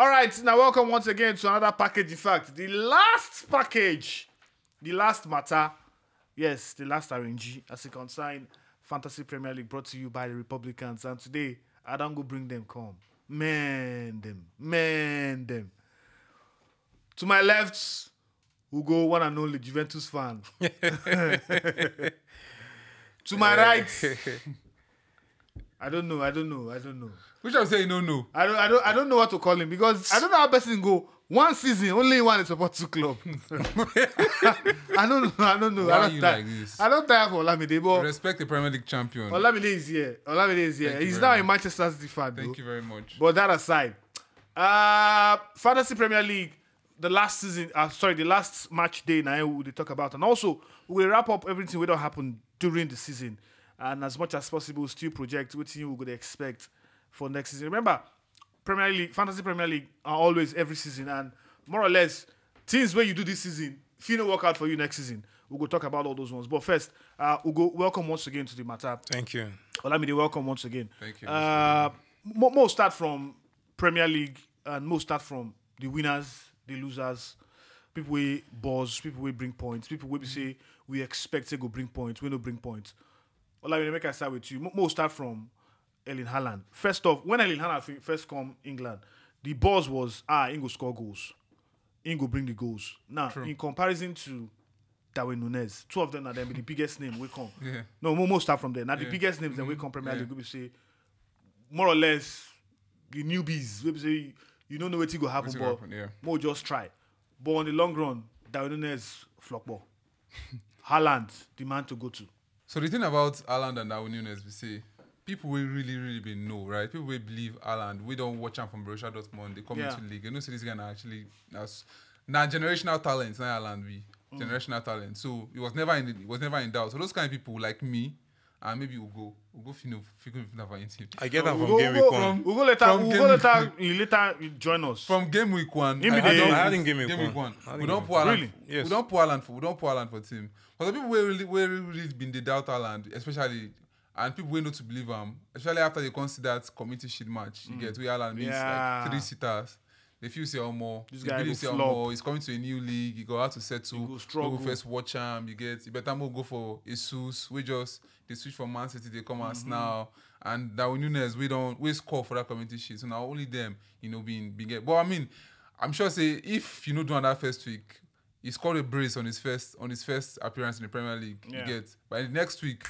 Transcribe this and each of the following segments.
All right, now welcome once again to another package. In fact, the last package, the last matter, yes, the last RNG as it concern Fantasy Premier League brought to you by the Republicans. And today, I don't go bring them come. Man them, man them. To my left, who go one and only Juventus fan. to my right, I don't know, I don't know, I don't know. Which I'm saying no no. I don't, I don't, I don't know what to call him because I don't know how person go one season only one is support two club. I don't know, I don't know. Why I don't you like this? I don't tire for Olamide, but Respect the Premier League champion. Olamide is here. Olamide is here. Thank He's now a much. Manchester City fan. Thank though. you very much. But that aside, uh, Fantasy Premier League, the last season, uh, sorry, the last match day now we will talk about, and also we will wrap up everything we don't happen during the season, and as much as possible, still project what you would expect for next season. Remember, Premier League, Fantasy Premier League are always every season, and more or less, things where you do this season, if you don't work out for you next season, we'll go talk about all those ones. But first, uh, we'll go welcome once again to the matter. Thank you. Olamide, welcome once again. Thank you. Uh, start from Premier League and most start from the winners, the losers, people we buzz, people we bring points, people we say we expect to go bring points, we no bring points. Olamide, make I start with you. Mo- Most start from Erling Haaland. First off, when Erling Haaland first come England, the buzz was ah, he go score goals, Ingo bring the goals. Now, in comparison to Darwin Nunez, two of them are be the biggest name we come. Yeah. No, mo- most start from there. Now the biggest names that we come Premier Yeah. League, we say more or less the newbies. We say you don't know what go happen, but happen, yeah. more just try. But on the long run, Darwin Nunez flop ball. Haaland, the man to go to. So the thing about Haaland and Darwin Nunez, we say people will really, really be know, right? People will believe Haaland. We don't watch him from Borussia Dortmund. They come Yeah. into the league. You know, see this guy na actually that's now generational talent. Now Haaland be Mm. generational talent. So it was never in it was never in doubt. So those kind of people like me and maybe Ugo, Ugo Fino, Fino never in team. I get that from go, game we'll week go, one. we'll go later. From We'll go week- later. You later join us. From game week one, Give me I, the- I don't, I had him game week game one. week one. I had We him don't game pour Haaland. Really? Yes. We don't pour Haaland for. We don't pour Haaland for team. But the people where really, where really been the doubt Haaland, especially, and people we know to believe him, especially after they consider that community shield match. You get where Haaland means Mm. Yeah. like three sitters. They feel say more. This guy go say flop. He's coming to a new league. He go out to settle. He go struggle. first watch him. You get. You better more go for Jesus. We just they switch from Man City. They come Mm-hmm. us now. And Darwin Nunez, we don't we score for that community shield. So now only them, you know, being being get. But I mean, I'm sure say if you know doing that first week, he scored a brace on his first on his first appearance in the Premier League. Yeah. You get. By the next week,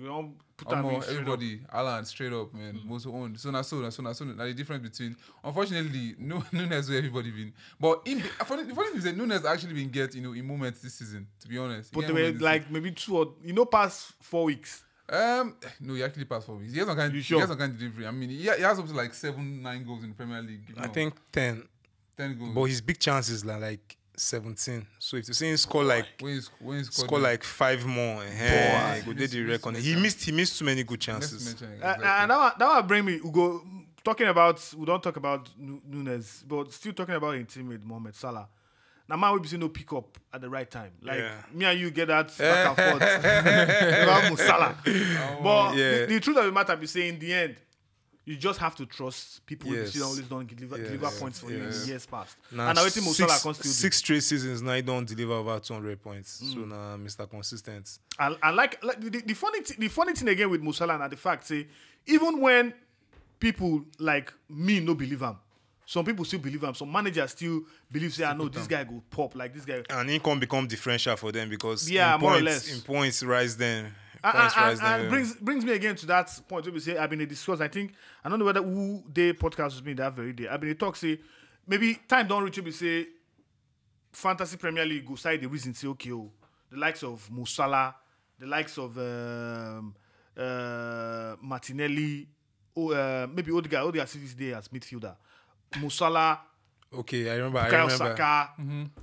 We don't put that Omo, in straight up. everybody, Haaland, straight up, man, most owned. So now, so now, so now, so now, the difference between, unfortunately, no Nunez where everybody been, but in the funny, the funny thing is that Nunez actually been get you know in moments this season. To be honest, But they were moments this like maybe two or you know past four weeks. um, no, he actually passed four weeks. He has some kind, You he sure? has some kind of delivery. I mean, he, he has up to like seven, nine goals in the Premier League. you I think 10. ten goals. But his big chances are like 17. So if you see him score like when he's when he's score like five more, eh, go did the record. He missed he missed too many good chances. Uh, and that one, that one bring me. We go talking about. We don't talk about Nu- Nunez, but still talking about his teammate Mohamed Salah. Now, man, we be seeing no pick up at the right time. Like Yeah. me and you get that back and forth about Mo Salah. But Yeah. the, the truth of the matter be saying, in the end, you just have to trust people who Yes. see always don't deliver, Yes. deliver points for you in Yes. years past. Now, and I waiting Mo six, can still six straight seasons now he don't deliver over 200 points. Mm. So now Mr. Consistent. And, and like, like the, the funny th- the funny thing again with Mo Salah and the fact say even when people like me no believe him, some people still believe him. Some managers still believe say I know this guy go pop like this guy. And can become differential for them because Yeah, in more or points, less. in points rise them. And, Points and- and- and brings brings me again to that point where we say I've been a discuss. I think I don't know whether who they podcast with me that very day. I've been a talk say maybe time don't reach we say fantasy Premier League go side the reason say okay oh the likes of Mo Salah, the likes of um, uh, Martinelli, oh, uh, maybe Odegaard, Odegaard sees this day as midfielder. Mo Salah, Okay, I remember. I remember. Saka,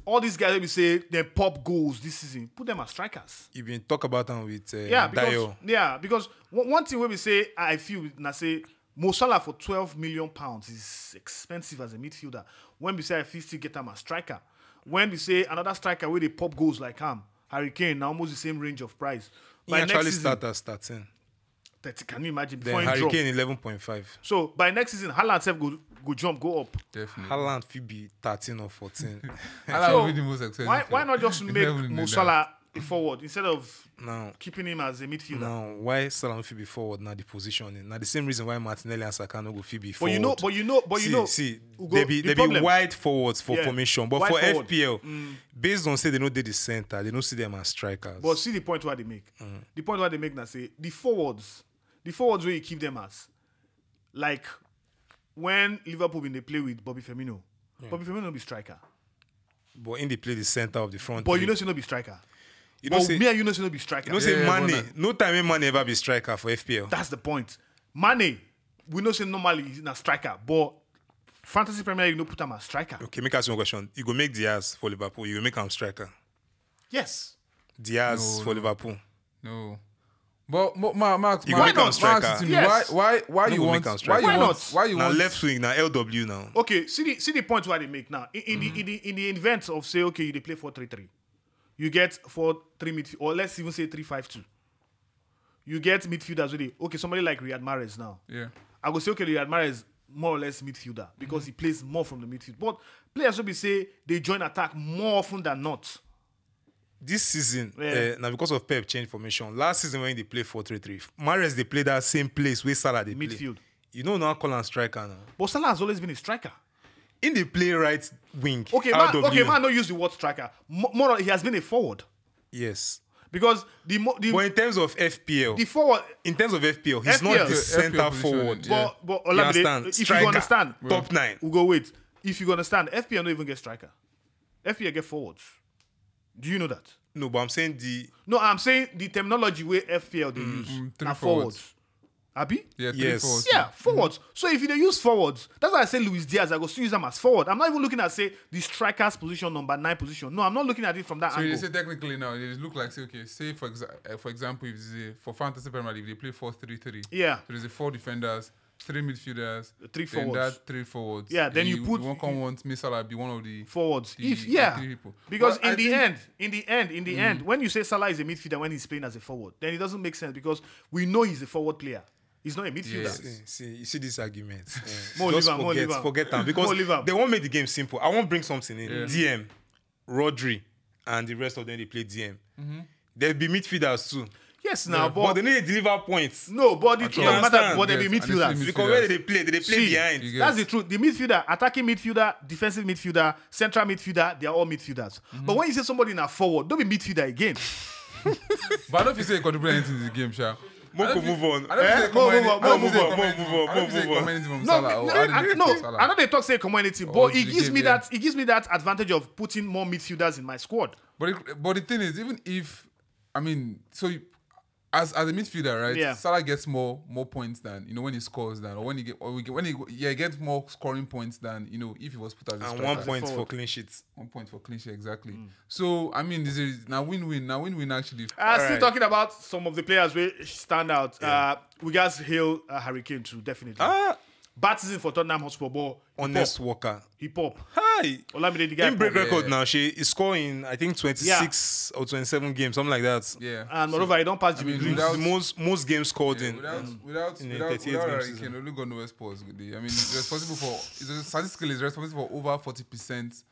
all these guys that we say they pop goals this season. Put them as strikers. You been talk about them with uh, Yeah, because Dio. yeah, because one, one thing when we say I feel na say Mo Salah for 12 million pounds is expensive as a midfielder. When we say I feel still get him as striker. When we say another striker where they pop goals like him, Harry Kane, now almost the same range of price. He By actually next season, start as starting. 30, can you imagine Then before he Harry drop? Kane 11.5. So by next season, Haaland self go go jump, go up. Definitely. Haaland fit be 13 or 14. Haaland So, will be the most expensive. Why why not just make never been Mo Salah a forward instead of now, keeping him as a midfielder? now, why Salah fit be forward? Now the positioning. Now the same reason why Martinelli and Saka no go fit be But forward. you know, but you know, but you see, know, see, Ugo, there be the there problem- be wide forwards for Yeah, formation, but wide for forward. FPL, based on say they know they the center, they don't see them as strikers. But see the point why they make. Mm. The point why they make now say the forwards, the forwards where you keep them as, like when Liverpool been they play with Bobby Firmino. Bobby Firmino no be striker, but in the play the center of the front. but you know say no be striker. you know say me and you know say no be striker. you know say Yeah, yeah, Mane. No time when Mane ever be striker for FPL. That's the point. Mane, we know say normally he's a striker, but fantasy Premier League no put him as striker. Okay, make us one question. You go make Diaz for Liverpool. You go make him striker. Yes. Diaz No, for no. Liverpool. No. But Ma- Ma- Max, You Max, go make Max, striker. Max, to me, Yes. why, why, why No you go want, make why you Why want, not? why you Now want, left wing, now LW now. Okay, see the see the point why they make now. In, in the in the in the event of say okay, you they play 4-3-3. You get four three midfield or let's even say 3-5-2. You get midfielders with it. Okay, somebody like Riyad Mahrez now. yeah, I go say okay, Riyad Mahrez more or less midfielder because mm-hmm. he plays more from the midfield. But players will be say they join attack more often than not. This season, Yeah. uh, now because of Pep change formation, last season when they play 4-3-3, Mahrez they play that same place where Salah they play. Midfield. You know now call him striker now. But Salah has always been a striker. In the play right wing. Okay, man, RW, okay, man, not use the word striker. Mo- More, he has been a forward Yes. because the mo- the, But in terms of FPL, the forward. in terms of FPL, he's FPL. not the FPL center position, forward. yeah. But but You understand? if Striker, you understand, top nine. we'll go wait. If you understand, FPL don't even get striker. FPL get forwards. Do you know that? No, but I'm saying the No, I'm saying the terminology where FPL they use Mm, three forwards. forwards. Abi? yeah, three Yes. forwards. Yeah, forwards. So if you dey use forwards, that's why I say Luis Diaz. I go still use them as forward. I'm not even looking at say the striker's position, number nine position. No, I'm not looking at it from that So you say technically now, it look like say okay, say for exa- uh, for example, if it's a, for fantasy Premier League, they play 4-3-3. Yeah. So there's a four defenders, three midfielders, Three then forwards. that three forwards. Yeah, then you put- one come want me Salah be one of the forwards. the- if the yeah, three people. because But I in the think- end, in the end, in the end, when you say Salah is a midfielder when he's playing as a forward, then it doesn't make sense because we know he's a forward player. He's not a midfielder. Yes. See, see, you see this argument. Eh, More just leave am, more forget, leave forget them because leave am. they won't make the game simple. I won't bring something in. Yeah. DM, Rodri, and the rest of them they play DM. Mm-hmm. There'll be midfielders too. Yes, now, but but, they need to deliver points. no, but the truth all. of the matter, Understand? but they Yes, and they still midfielders. Because where they play, they, they play See, behind. That's the truth. The midfielder, attacking midfielder, defensive midfielder, central midfielder, they are all midfielders. Mm-hmm. But when you say somebody in a forward, don't be midfielder again. But I don't feel say he contribute anything to the game, Sha. Moko, I don't move on. Eh? feel say More comment- move on, I don't more feel say move on, comment- move on, I don't feel say more move on. No, no, I, adding no, to Salah. I know they talk say community, Or but to it gives me that it gives me that advantage of putting more midfielders in my squad. But but the thing is, even if I mean, so you, as as a midfielder, right? Yeah. Salah gets more more points than you know when he scores than or when he get or we get, when he yeah he gets more scoring points than you know if he was put as a and one point forward. for clean sheets. One point for clean sheet exactly. So I mean, this is now win win now win win actually. Uh, still Alright. talking about some of the players where stand out. Uh, we guys hail uh, Harry Kane too, definitely. Ah, Bad season for Tottenham Hotspur, but he honest pop. worker. He pop. Hi. Olamide the guy In break record Yeah. now, she is scoring I think 26 or 27 games, something like that. Yeah. And moreover, he don't pass Jimmy mean, Greaves. without- The most most games scored Yeah, in. without without in without 38 without game Harry season. Kane, Ole got nowhere sports. good. I mean, he's responsible for he's statistically he's responsible for over forty percent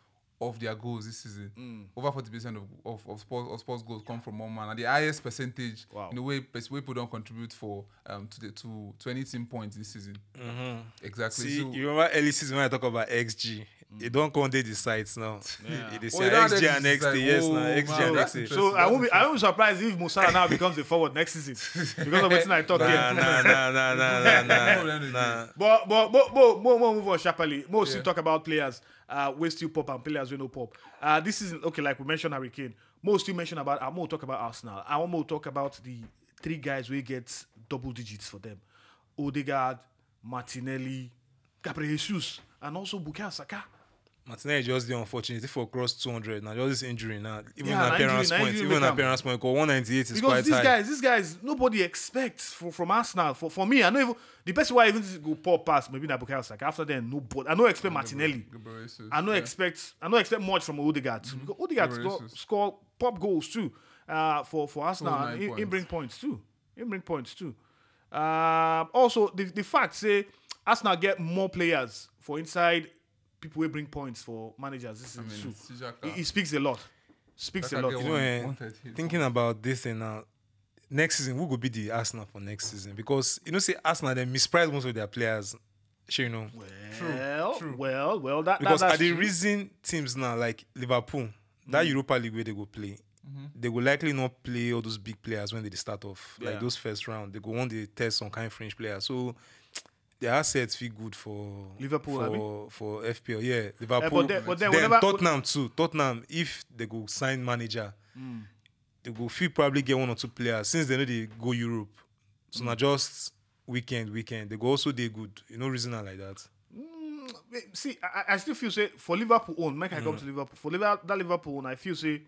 of their goals this season. Mm. Over forty percent of of of Spurs of Spurs goals come from one man, and the highest percentage Wow. in the way way people don't contribute for um to the to any team points this season. Exactly. See, so, you remember early season when I talk about XG? They don't count the sites now. Yeah. They Oh, say you don't XG and XG, XT. Yes, oh, now XG man, and that's XT. So I won't be I won't be surprised if Mo Salah now becomes a forward next season because of what I talk Nah, here. nah, nah, nah, nah, nah, nah, No, no, nah. But but but but more more move on sharply. More still Yeah. talk about players. Uh, we still pop and players we no pop. Uh, this is okay. Like we mentioned Harry Kane. More still mention about. I more talk about Arsenal. I want more talk about the three guys we get double digits for them. Odegaard, Martinelli, Gabriel Jesus, and also Bukayo Saka. Martinelli just the unfortunate for cross 200 now. Just this injury now. Even Yeah, na appearance injury, na point. injury Even make am. appearance point. Because 198 is Because quite these high. guys, these guys, nobody expects for, from Arsenal. For for me, I know even the best why I even go poor pass maybe not Bukayo Saka. After then, no, but I don't expect Martinelli. I don't yeah. expect I don't expect much from Odegaard. too, Because Odegaard score, score pop goals too uh, for for Arsenal. nine He, he bring points too. He bring points too. Um, also, the, the fact say Arsenal get more players for inside people will bring points for managers. This is I mean, true. Sijaka- It, it speaks a lot. Speaks Saka a lot. get You know, one- eh, 130. thinking about this and now, next season who will be the Arsenal for next season? Because you know, say Arsenal they misprice most of their players. Sure, you know. Well, well, well. That, that Because that's at the true. reason teams now like Liverpool, that Mm. Europa League where they go play, they will likely not play all those big players when they dey start off. Yeah. Like those first round, they go want to test some kind of French players. So their assets feel good for Liverpool, for for FPL. Yeah, Eh, Liverpool. but then, but then then whenever Tottenham too. Tottenham, if they go sign manager, Mm. they go feel probably get one or two players since they know they go Europe. So Mm. not just weekend, weekend. They go also they good. You know reason like that. Eh, see, I, I still feel say for Liverpool own, make I come Mm. to Liverpool for Liverpool, that Liverpool own. I feel say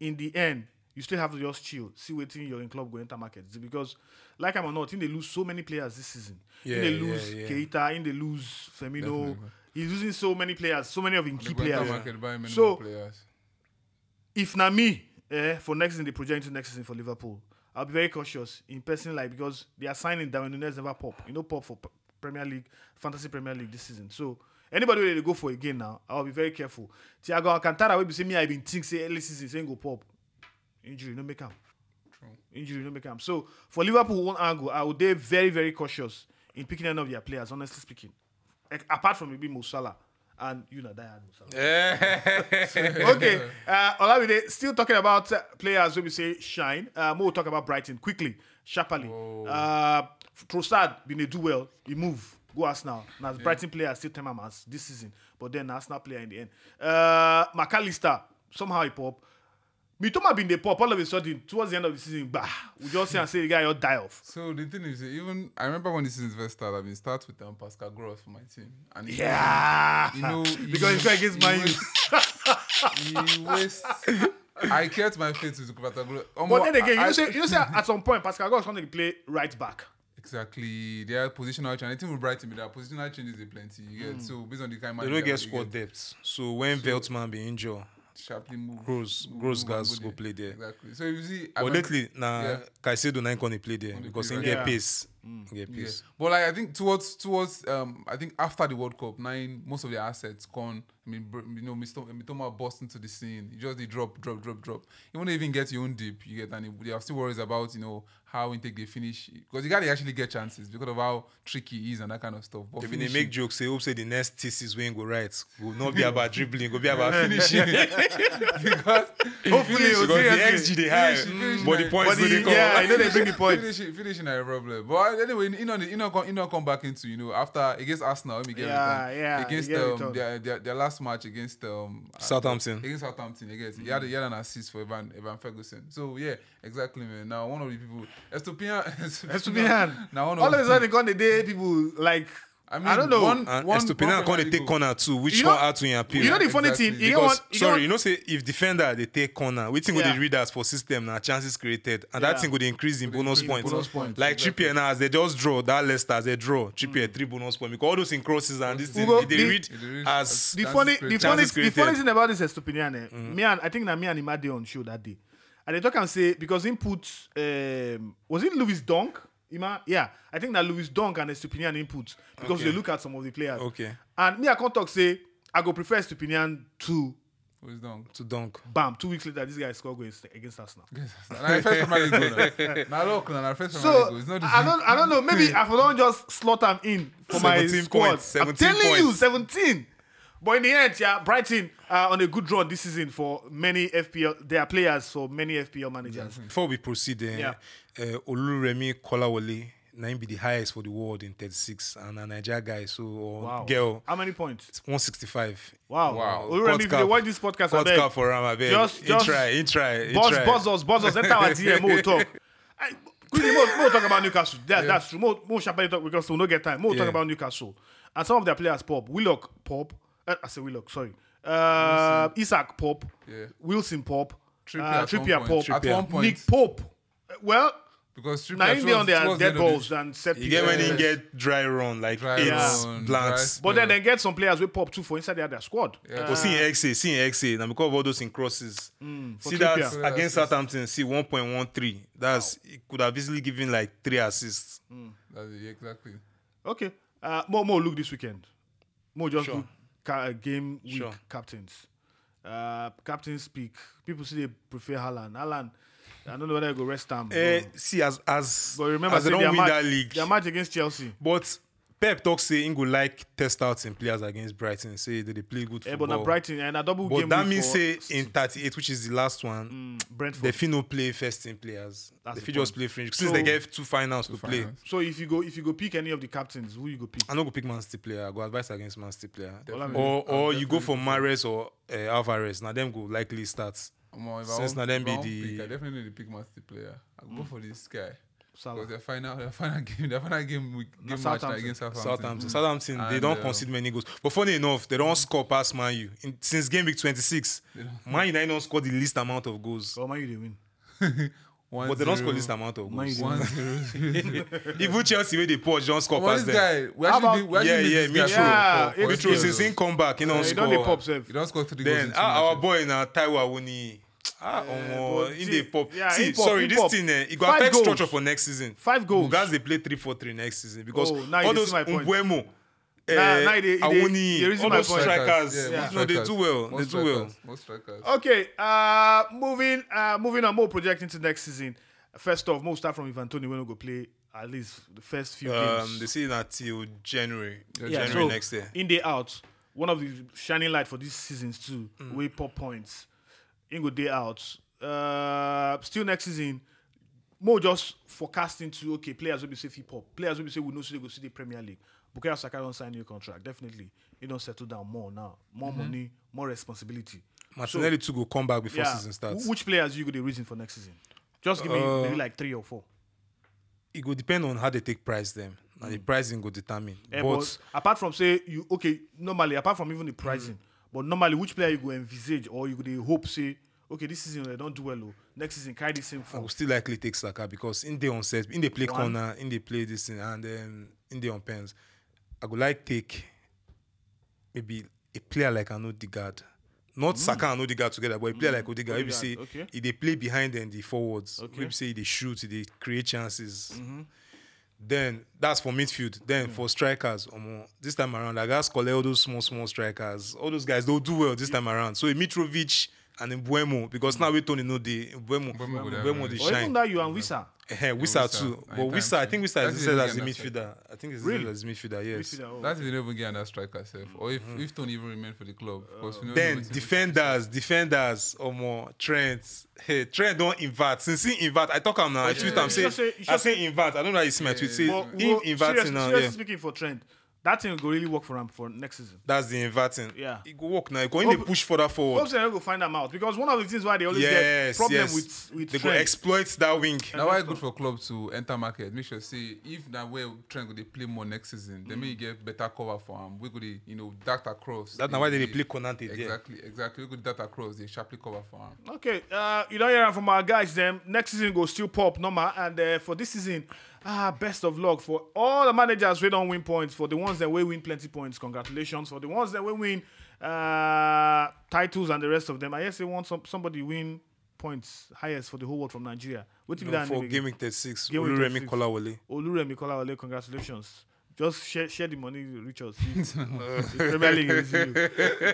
in the end you still have to just chill, see what your in club go enter market because like I'm or not, in they lose so many players this season. Yeah, in they lose yeah. Keita, in they lose Firmino. Definitely. He's losing so many players, so many of his key players. market, So- players. if na me eh, for next season they project into next season for Liverpool, I'll be very cautious in person like because they are signing Darwin Nunez never pop. You know, pop for P- Premier League, Fantasy Premier League this season. So anybody where they go for again now, I'll be very careful. Thiago Alcantara will be say me I been think say early season saying go pop. Injury no make him. True. Injury no make him. So for Liverpool one angle, I would be very very cautious in picking any of their players. Honestly speaking, Like, apart from maybe Mo Salah and you know that Mo Salah okay. Uh, Olamide, still talking about uh, players when we say shine. Uh, we'll talk about Brighton quickly, sharply. Uh, Trossard been a do well. He move. Go Arsenal. Now Brighton player still time as this season, but then Arsenal player in the end. Uh, McAllister somehow he pop. Mitoma been the pop all of a sudden towards the end of the season. Bah, we just see and say the guy all die off. So the thing is, even I remember when the season first started, I mean, start with um, Pascal Gross for my team, and he, Yeah, you know, because he's going against my U. he wastes. I kept my faith with Pascal Gross. But then again, you I- know, say, you know, say at some point Pascal Gross going to play right back. Exactly. Their positional change. I think with Brighton, their positional changes they plenty. You get so based on the kind of They manager don't get they squad depth. So when Veltman be injured, sharply move. Gross- move, Gross move guys go play there. Exactly. So you see, but lately, nah, yeah. Caicedo can play there because he right get there. pace. Mm. He get Yeah. pace. But like I think towards towards um I think after the World Cup, nine most of their assets gone. I mean, you know, Mr. Mitoma burst into the scene. You just they drop, drop, drop, drop. You won't even get your own dip. You get and they are still worries about you know how intake they finish because you gotta actually get chances because of how tricky he is and that kind of stuff. But They been dey make jokes they hope say the next thesis when go right will not be about dribbling, will be about finishing. because Hopefully, because the seriously. XG they have, Finishing- finishing but the like- points But no the- dey come. yeah, I know they bring the points. finishing, finishing are a problem. But anyway, you know, you know, come, you know, come back into you know after against Arsenal, let me get Yeah, return. yeah, against get um, their, their their last match against um Southampton. against Southampton. Against he had he had an assist for Evan Evan Ferguson. So yeah, exactly, man. Now one of the people, Estupiñan, Estupiñan. Now one of All of a sudden, gone the day people like. I mean, I, don't know. one- And one- Estupiñan one come dey take League corner too, which You come know- add to your appeal. you know the funny Exactly. thing. You get because one. You sorry, get you know say if defender they take corner, wetin go Yeah. dey read as for system na chances created, and Yeah. that thing would increase in bonus increase points. bonus points, Like exactly. Trippier now as they just draw that Leicester as they draw Mm. Trippier three bonus points because all those in crosses and this thing Ugo, they the- read as as- the funny, the funny, the funny thing about this Estupiñan, eh, me and I think that me and him had day on show that day, and they talk and say because he put um, was it Louis Dunk? Ima? Yeah, I think that Louis Dunk and Estupiñan input because Okay. they look at some of the players. Okay. And me, I can't talk say I go prefer Estupiñan to Who's done? to dunk. bam. Two weeks later, this guy scored against, against Arsenal. Now first Premier League goal. Now look, now first Premier So League goal. It's not I don't, I don't know. Maybe I don't just slot him in for my 17 squad. points, I'm 17 telling you, points. 17. But in the end, yeah, Brighton are on a good run this season for many FPL. They are players for many FPL managers. Before we proceed, uh, Yeah. uh, Oluremi Kolawole, na him be the highest for the world in 36, and a Niger guy, so or Wow. girl, How many points? 165. Wow. Wow. Oluremi, if you watch this podcast, I Cut for him, I beg. Just- He just try, he try, he Buzz, try. buzz us, buzz us. Enter our DM, we'll talk. I, quickly, more, more talk about Newcastle. That, That's true. More, more sharply talk because we'll not get time. More talk Yeah. about Newcastle. And some of their players pop. Willock pop. Uh, I say Willock, sorry. Uh, Isak pop. Yeah. Wilson pop. Trippier, uh, at one Trippier point. pop. At one point. Nick Pope. Uh, Well, because Trippier now in there on towards- their dead end of the- balls and set You get when he Yes. get dry run, like Dry eight run, blanks. dry- But then they get some players with pop too for inside their, their squad. Yeah. But see in XA, see in XA, now because of all those in crosses. for see that Trippier. against Southampton, see 1.13. That's it could have easily given like three assists. That's it, exactly. Okay. Uh, Mo, Mo look this weekend. Mo just Sure. look ca- uh, game week Sure. captains. Uh, captains speak. People say they prefer Haaland. Haaland, I don't know whether I go rest time. Eh, see, as as but remember, as they say don't win match, that league, Their match against Chelsea. but Pep talk say he go like test out some players against Brighton. Say that they play good football. Eh, but football. now Brighton and a double But game. that means say in 38, which is the last one, Mm, Brentford. they fit no play first team players. That's they the fit just play fringe since So- they get two finals to play. finals. so if you go if you go pick any of the captains, who you go pick? I no go pick Man City player. I go advise against Man City player. Definitely. Or I'll or you go for Mahrez or uh, Alvarez. Now them go likely start. Omo, Since want- na them be the- pick, I definitely need to pick Man City player. I'll go for this guy. Salah. Because their final, their final game, their final game week, game match na Southampton. against Southampton. Southampton. Southampton, they And, don't uh, concede many goals. But funny enough, they don't score past Man U. In, since game week 26, Man United don't score the least amount of goals. Oh man, you they win. One But they don't score least amount of goals. U One zero. Even Chelsea, where they purge, don't score Well, past this them. guy, we actually, about- did- we actually Yeah, yeah, this guy Mitro. Yeah, for- for Mitro Mitro, since he come back, he don't He don't score. pop. He don't score three goals Then in two ah, our boy na Taiwo Awoni. Ah, but in the pop. yeah, See, pop, sorry, this pop. thing, eh, it go affect goals. structure for next season. Five goals. Guys, they play 3 4 3 next season because Oh, all those. Mbeumo, Now- eh, now you dey- Awoni, you dey all those strikers, yeah, most know, they do well. They do well. Most strikers. Okay, uh, moving, uh, moving on. More projecting to next season. First off, more start from Ivan Toney when we go play at least the first few Um, games. they say that till January, Yeah, January so next year. in day out, one of the shining light for these seasons too. Mm. We pop points. In go day out. Uh, still next season. More just forecasting to okay, players will be safe fit pop. Players will be say we know so they go see the Premier League. Bukayo Saka don't sign new contract. Definitely, he don't settle down more now. More Mm-hmm. money, more responsibility. Martinelli too go come back before Yeah. season starts. Which players you go the reason for next season? Just give me Uh, maybe like three or four. It go depend on how they take price them. And the pricing go determine. Eh, but but apart from say you okay, normally apart from even the pricing, Mm. But normally which player you go envisage or you go hope say okay this season they don't do well oh, next season carry the same I form. will still likely take Saka because in the on set, in the play One. corner, in the play this thing, and then in the on pens, I would like take maybe a player like an Odegaard. Not Saka and Odegaard together, but a player like Odegaard. If you say Mm. Okay. if they play behind them, the forwards. Okay. Maybe say they shoot, they create chances. Mm-hmm. Then that's for midfield. Then hmm. for strikers, omo, this time around, I call all those small, small strikers. All those guys, they'll do well this time around. So Mitrovic and Mbeumo, because now we Toney know the Mbeumo, Mbeumo go there, Mbeumo, man. they Or even that you and Wissa. Eh, Wissa Wissa, too. But anytime Wissa, I think Wissa That's is the listed as a game that's midfielder. I think it's Really? as a midfielder, yes. Wissa, oh. That's if they don't even get another striker self. Or if, if Toney even remain for the club. Because we know Then defenders, defenders, or more Trent. Hey, Trent don't invert. Since he invert, I talk him now. I But tweet you- him you say, just say- you I say invert. I don't know how you see my tweet. Say But him well, inverting now. seriously speaking for Trent, that thing will really work for him for next season. that's the inverting. Yeah. it go work now. It go in the Hope- push further forward. Hopefully, they go find them out because one of the things why they always Yes, get problem yes. with with they go exploit that wing. Now why good for club to enter market? Make sure see if that way Trent go dey play more next season, then may get better cover for him. We go dey you know dart across. That's now why they dey play Konate there. Exactly, exactly. We go dart across. They sharply cover for him. Okay, uh, you don't hear from our guys. Them next season go still pop normal, and uh, for this season, ah, best of luck for all the managers we don't win points. For the ones that will win plenty points, congratulations. For the ones that will win uh, titles and the rest of them, I guess they want some somebody win points highest for the whole world from Nigeria. What you No, that for name again? game week 36, Game week Oluremi 36. Kolawole. Oluremi Kolawole, congratulations. Just share, share the money, reach us. Premier League is you.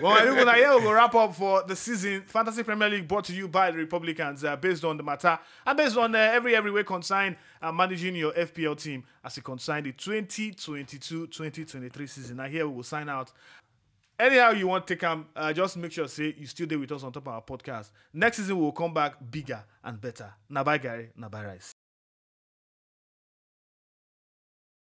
Well, everyone, here we will wrap up for the season. Fantasy Premier League brought to you by the Republicans, uh, based on the matter and based on uh, every every way consigned uh, managing your FPL team as you consign the 2022-2023 season. Now here we will sign out. Anyhow, you want to take them, uh, just make sure say you still there with us on top of our podcast. Next season we will come back bigger and better. Bye, Gary. Bye, Rice.